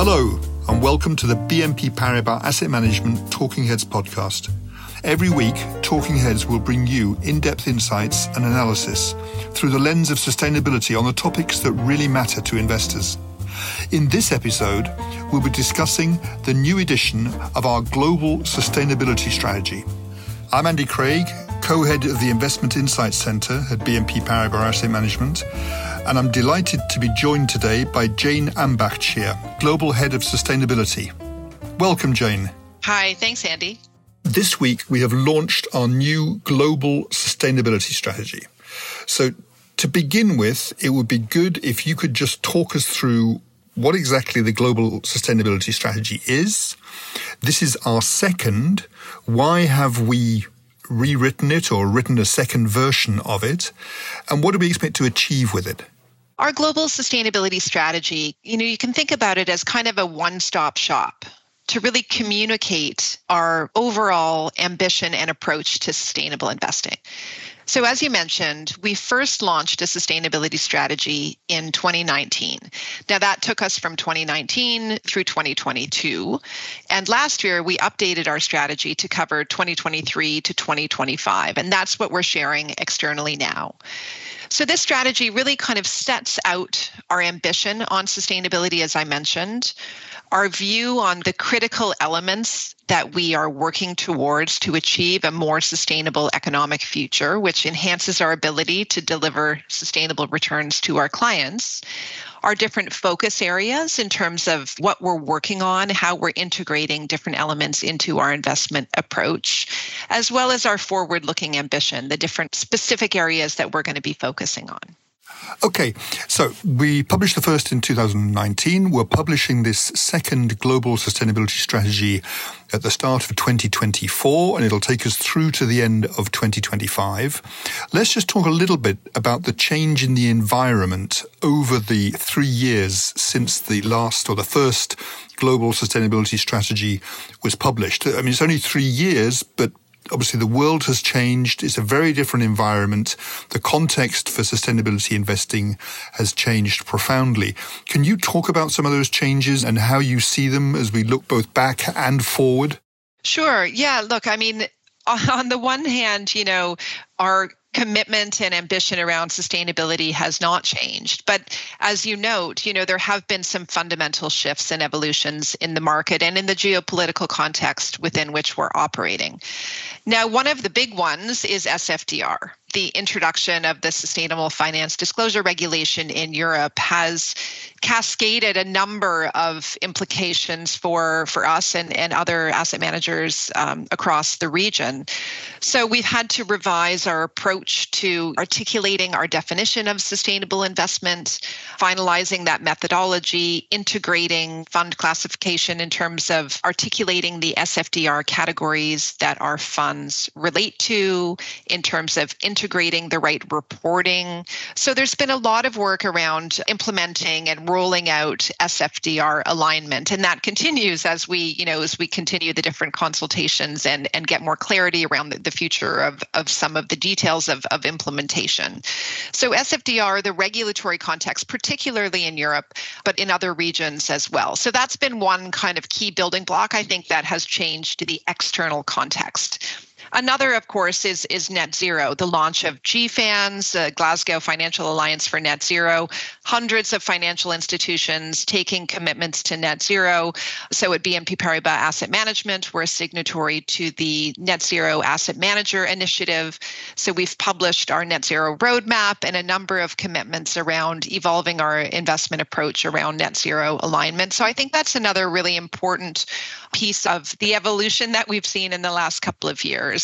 Hello, and welcome to the BNP Paribas Asset Management Talking Heads podcast. Every week, Talking Heads will bring you in depth insights and analysis through the lens of sustainability on the topics that really matter to investors. In this episode, we'll be discussing the new edition of our Global Sustainability Strategy. I'm Andy Craig, co head of the Investment Insights Centre at BNP Paribas Asset Management and I'm delighted to be joined today by Jane Ambachtsheer, Global Head of Sustainability. Welcome, Jane. Hi, thanks, Andy. This week, we have launched our new Global Sustainability Strategy. So, to begin with, it would be good if you could just talk us through what exactly the Global Sustainability Strategy is. This is our second. Why have we rewritten it or written a second version of it? And what do we expect to achieve with it? Our global sustainability strategy, you know, you can think about it as kind of a one stop shop to really communicate our overall ambition and approach to sustainable investing. So, as you mentioned, we first launched a sustainability strategy in 2019. Now, that took us from 2019 through 2022. And last year, we updated our strategy to cover 2023 to 2025. And that's what we're sharing externally now. So, this strategy really kind of sets out our ambition on sustainability, as I mentioned, our view on the critical elements that we are working towards to achieve a more sustainable economic future, which enhances our ability to deliver sustainable returns to our clients our different focus areas in terms of what we're working on, how we're integrating different elements into our investment approach, as well as our forward looking ambition, the different specific areas that we're going to be focusing on. Okay, so we published the first in 2019. We're publishing this second global sustainability strategy at the start of 2024, and it'll take us through to the end of 2025. Let's just talk a little bit about the change in the environment over the three years since the last or the first global sustainability strategy was published. I mean, it's only three years, but obviously the world has changed. It's a very different environment. The context for sustainability investing has changed profoundly. Can you talk about some of those changes and how you see them as we look both back and forward? Sure. Yeah. Look, I mean, on the one hand, you know, our commitment and ambition around sustainability has not changed. But as you note, you know, there have been some fundamental shifts and evolutions in the market and in the geopolitical context within which we're operating. Now, one of the big ones is SFDR the introduction of the Sustainable Finance Disclosure Regulation in Europe has cascaded a number of implications for, for us and, and other asset managers um, across the region. So we've had to revise our approach to articulating our definition of sustainable investment, finalizing that methodology, integrating fund classification in terms of articulating the SFDR categories that our funds relate to, in terms of integrating the right reporting. So there's been a lot of work around implementing and rolling out SFDR alignment, and that continues as we, you know, as we continue the different consultations and and get more clarity around the, the future of of some of the details of of implementation. So SFDR, the regulatory context, particularly in Europe, but in other regions as well. So that's been one kind of key building block. I think that has changed the external context. Another, of course, is is net zero. The launch of GFANZ, the Glasgow Financial Alliance for Net Zero. Hundreds of financial institutions taking commitments to net zero. So at BNP Paribas Asset Management, we're a signatory to the Net Zero Asset Manager Initiative. So we've published our net zero roadmap and a number of commitments around evolving our investment approach around net zero alignment. So I think that's another really important piece of the evolution that we've seen in the last couple of years.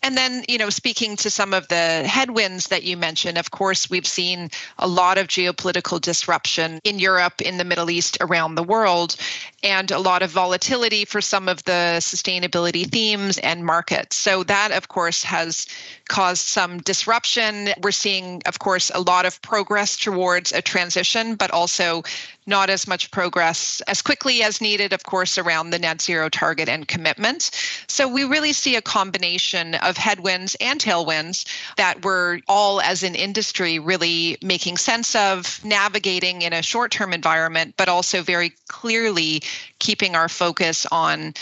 And then, you know, speaking to some of the headwinds that you mentioned, of course, we've seen a lot of geopolitical disruption in Europe, in the Middle East, around the world, and a lot of volatility for some of the sustainability themes and markets. So, that, of course, has caused some disruption. We're seeing, of course, a lot of progress towards a transition, but also not as much progress as quickly as needed, of course, around the net zero target and commitment. So we really see a combination of headwinds and tailwinds that we're all, as an industry, really making sense of, navigating in a short term environment, but also very clearly keeping our focus on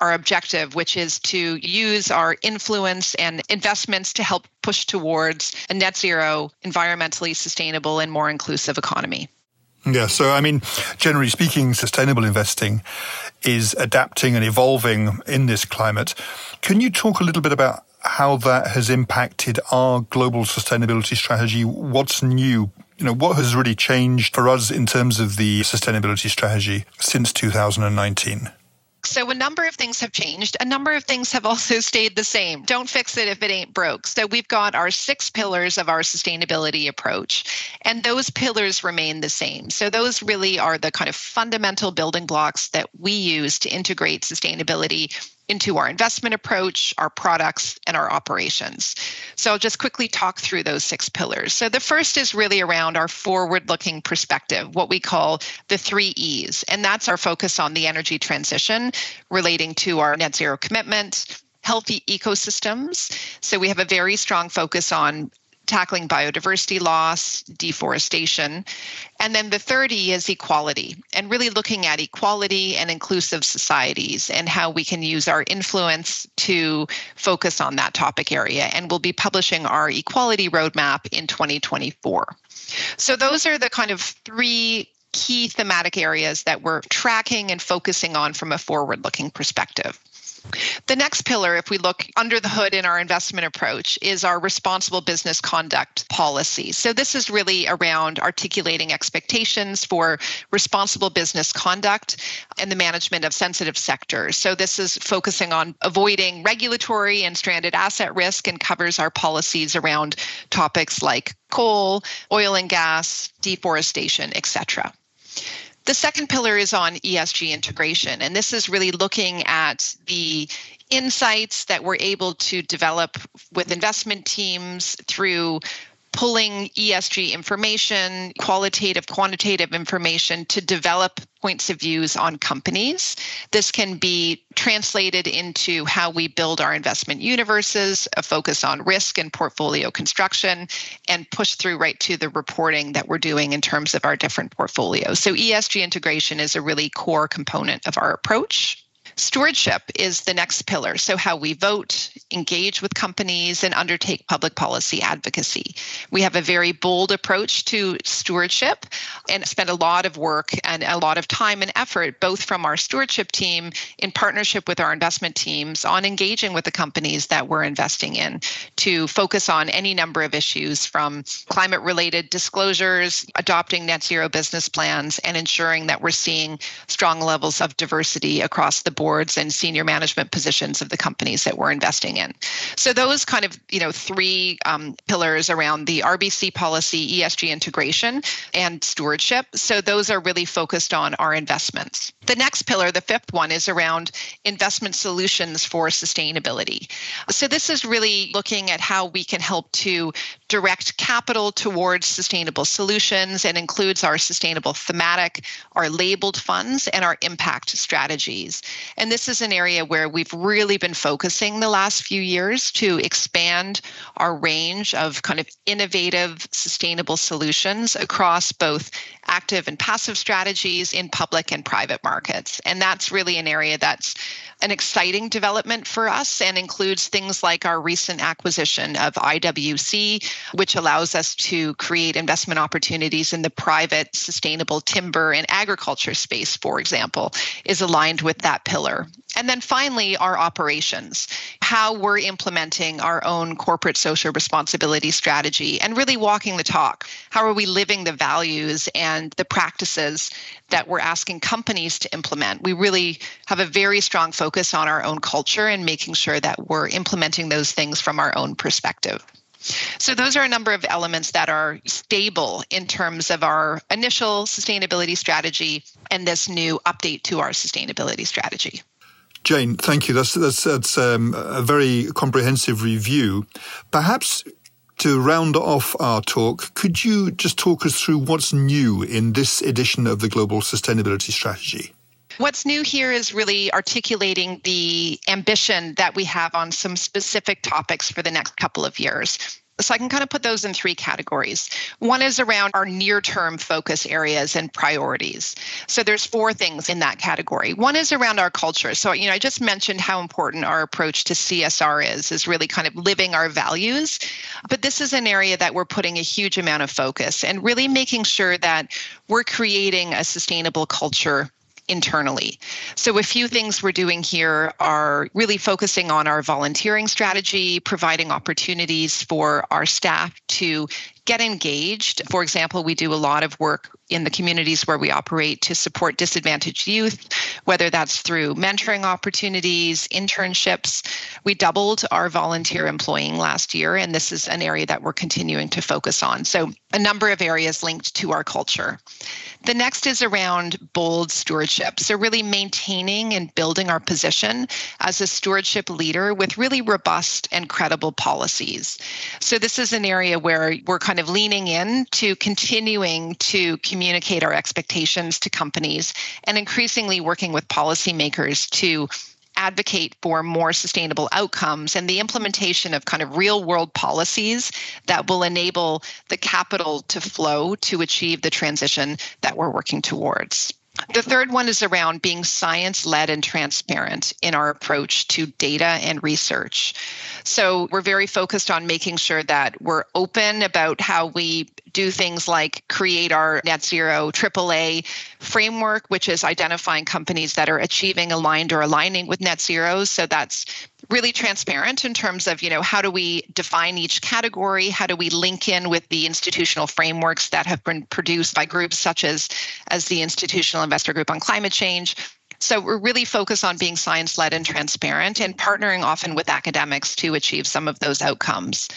our objective, which is to use our influence and investments to help push towards a net zero, environmentally sustainable, and more inclusive economy. Yeah, so I mean, generally speaking, sustainable investing is adapting and evolving in this climate. Can you talk a little bit about how that has impacted our global sustainability strategy? What's new? You know, what has really changed for us in terms of the sustainability strategy since 2019? So, a number of things have changed. A number of things have also stayed the same. Don't fix it if it ain't broke. So, we've got our six pillars of our sustainability approach, and those pillars remain the same. So, those really are the kind of fundamental building blocks that we use to integrate sustainability into our investment approach, our products, and our operations. So I'll just quickly talk through those six pillars. So the first is really around our forward looking perspective, what we call the three E's. And that's our focus on the energy transition relating to our net zero commitment, healthy ecosystems. So we have a very strong focus on tackling biodiversity loss, deforestation. And then the 30 is equality, and really looking at equality and inclusive societies and how we can use our influence to focus on that topic area. And we'll be publishing our equality roadmap in 2024. So, those are the kind of three key thematic areas that we're tracking and focusing on from a forward looking perspective. The next pillar, if we look under the hood in our investment approach, is our responsible business conduct policy. So, this is really around articulating expectations for responsible business conduct and the management of sensitive sectors. So, this is focusing on avoiding regulatory and stranded asset risk and covers our policies around topics like coal, oil and gas, deforestation, etc. The second pillar is on ESG integration, and this is really looking at the insights that we're able to develop with investment teams through pulling ESG information, qualitative, quantitative information to develop points of views on companies. This can be translated into how we build our investment universes, a focus on risk and portfolio construction, and push through right to the reporting that we're doing in terms of our different portfolios. So ESG integration is a really core component of our approach. Stewardship is the next pillar. So, how we vote, engage with companies, and undertake public policy advocacy. We have a very bold approach to stewardship and spend a lot of work and a lot of time and effort, both from our stewardship team in partnership with our investment teams, on engaging with the companies that we're investing in to focus on any number of issues from climate related disclosures, adopting net zero business plans, and ensuring that we're seeing strong levels of diversity across the board boards and senior management positions of the companies that we're investing in. So those kind of you know three um, pillars around the RBC policy, ESG integration, and stewardship. So those are really focused on our investments. The next pillar, the fifth one, is around investment solutions for sustainability. So this is really looking at how we can help to direct capital towards sustainable solutions and includes our sustainable thematic, our labeled funds, and our impact strategies. And this is an area where we've really been focusing the last few years to expand our range of kind of innovative, sustainable solutions across both active and passive strategies in public and private markets. And that's really an area that's an exciting development for us and includes things like our recent acquisition of IWC, which allows us to create investment opportunities in the private sustainable timber and agriculture space, for example, is aligned with that pillar. And then finally, our operations, how we're implementing our own corporate social responsibility strategy and really walking the talk. How are we living the values and the practices that we're asking companies to implement? We really have a very strong focus on our own culture and making sure that we're implementing those things from our own perspective. So, those are a number of elements that are stable in terms of our initial sustainability strategy and this new update to our sustainability strategy. Jane, thank you. That's that's, that's um, a very comprehensive review. Perhaps to round off our talk, could you just talk us through what's new in this edition of the Global Sustainability Strategy? What's new here is really articulating the ambition that we have on some specific topics for the next couple of years. So I can kind of put those in three categories. One is around our near-term focus areas and priorities. So there's four things in that category. One is around our culture. So you know, I just mentioned how important our approach to CSR is, is really kind of living our values. But this is an area that we're putting a huge amount of focus and really making sure that we're creating a sustainable culture internally. So, a few things we're doing here are really focusing on our volunteering strategy, providing opportunities for our staff to get engaged. For example, we do a lot of work in the communities where we operate to support disadvantaged youth, whether that's through mentoring opportunities, internships. We doubled our volunteer employing last year, and this is an area that we're continuing to focus on. So, a number of areas linked to our culture. The next is around bold stewardship. So, really maintaining and building our position as a stewardship leader with really robust and credible policies. So, this is an area where we're kind of leaning in to continuing to communicate our expectations to companies and increasingly working with policymakers to advocate for more sustainable outcomes and the implementation of kind of real world policies that will enable the capital to flow to achieve the transition that we're working towards. The third one is around being science led and transparent in our approach to data and research. So, we're very focused on making sure that we're open about how we do things like create our net zero AAA framework, which is identifying companies that are achieving, aligned, or aligning with net zero. So that's really transparent in terms of you know how do we define each category? How do we link in with the institutional frameworks that have been produced by groups such as as the institutional investor group on climate change so we're really focused on being science led and transparent and partnering often with academics to achieve some of those outcomes.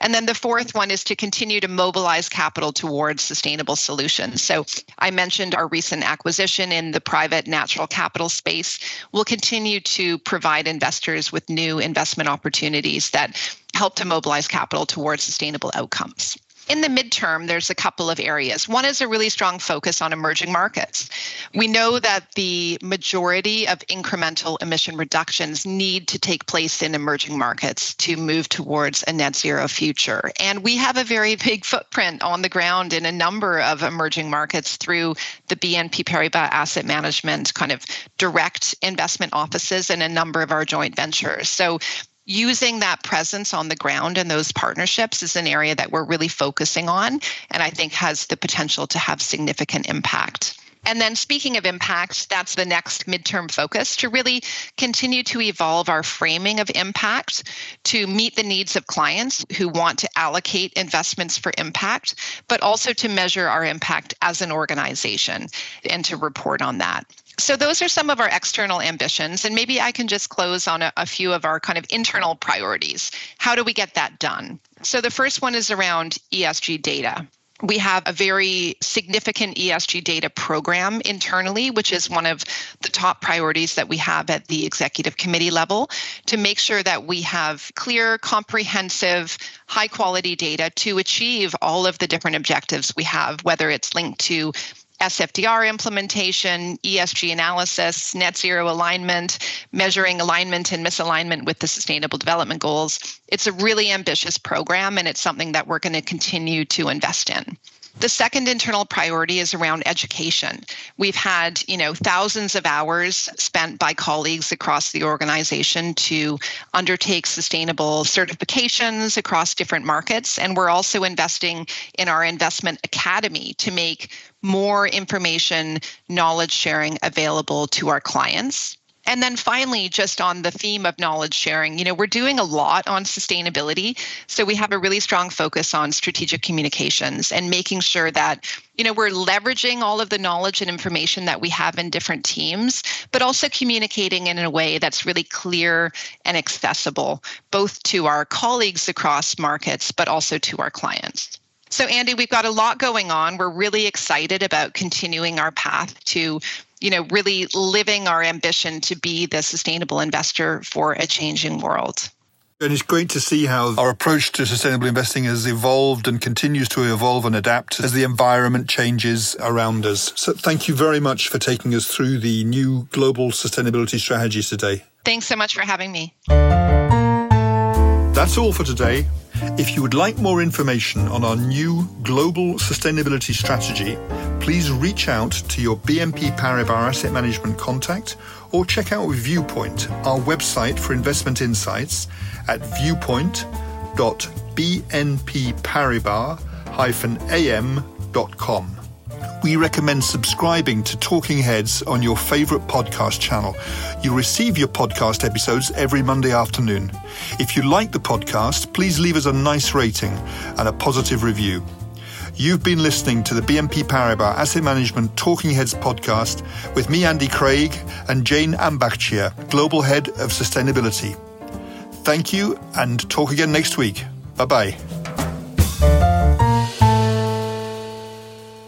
And then the fourth one is to continue to mobilize capital towards sustainable solutions. So I mentioned our recent acquisition in the private natural capital space. We'll continue to provide investors with new investment opportunities that help to mobilize capital towards sustainable outcomes. In the midterm, there's a couple of areas. One is a really strong focus on emerging markets. We know that the majority of incremental emission reductions need to take place in emerging markets to move towards a net zero future. And we have a very big footprint on the ground in a number of emerging markets through the BNP Paribas Asset Management kind of direct investment offices and a number of our joint ventures. So using that presence on the ground and those partnerships is an area that we're really focusing on and I think has the potential to have significant impact. And then, speaking of impact, that's the next midterm focus to really continue to evolve our framing of impact to meet the needs of clients who want to allocate investments for impact, but also to measure our impact as an organization and to report on that. So those are some of our external ambitions and maybe i can just close on a, a, few of our kind of internal priorities. How do we get that done? So the first one is around esg data we have a very significant ESG data program internally, which is one of the top priorities that we have at the executive committee level to make sure that we have clear, comprehensive, high quality data to achieve all of the different objectives we have, whether it's linked to SFDR implementation, ESG analysis, net zero alignment, measuring alignment and misalignment with the sustainable development goals. It's a really ambitious program and it's something that we're going to continue to invest in. The second internal priority is around education. We've had, you know, thousands of hours spent by colleagues across the organization to undertake sustainable certifications across different markets. And we're also investing in our investment academy to make more information, knowledge sharing available to our clients. And then finally, just on the theme of knowledge sharing, you know, we're doing a lot on sustainability. So we have a really strong focus on strategic communications and making sure that, you know, we're leveraging all of the knowledge and information that we have in different teams, but also communicating in a way that's really clear and accessible, both to our colleagues across markets, but also to our clients. So, Andy, we've got a lot going on. We're really excited about continuing our path to you know, really living our ambition to be the sustainable investor for a changing world. And it's great to see how our approach to sustainable investing has evolved and continues to evolve and adapt as the environment changes around us. So thank you very much for taking us through the new global sustainability strategies today. Thanks so much for having me. That's all for today. If you would like more information on our new global sustainability strategy, please reach out to your BNP Paribas Asset Management contact or check out Viewpoint, our website for investment insights at viewpoint.bnpparibas-am.com. We recommend subscribing to Talking Heads on your favorite podcast channel. You'll receive your podcast episodes every Monday afternoon. If you like the podcast, please leave us a nice rating and a positive review. You've been listening to the BNP Paribas Asset Management Talking Heads podcast with me, Andy Craig, and Jane Ambachtsheer, Global Head of Sustainability. Thank you and talk again next week. Bye bye.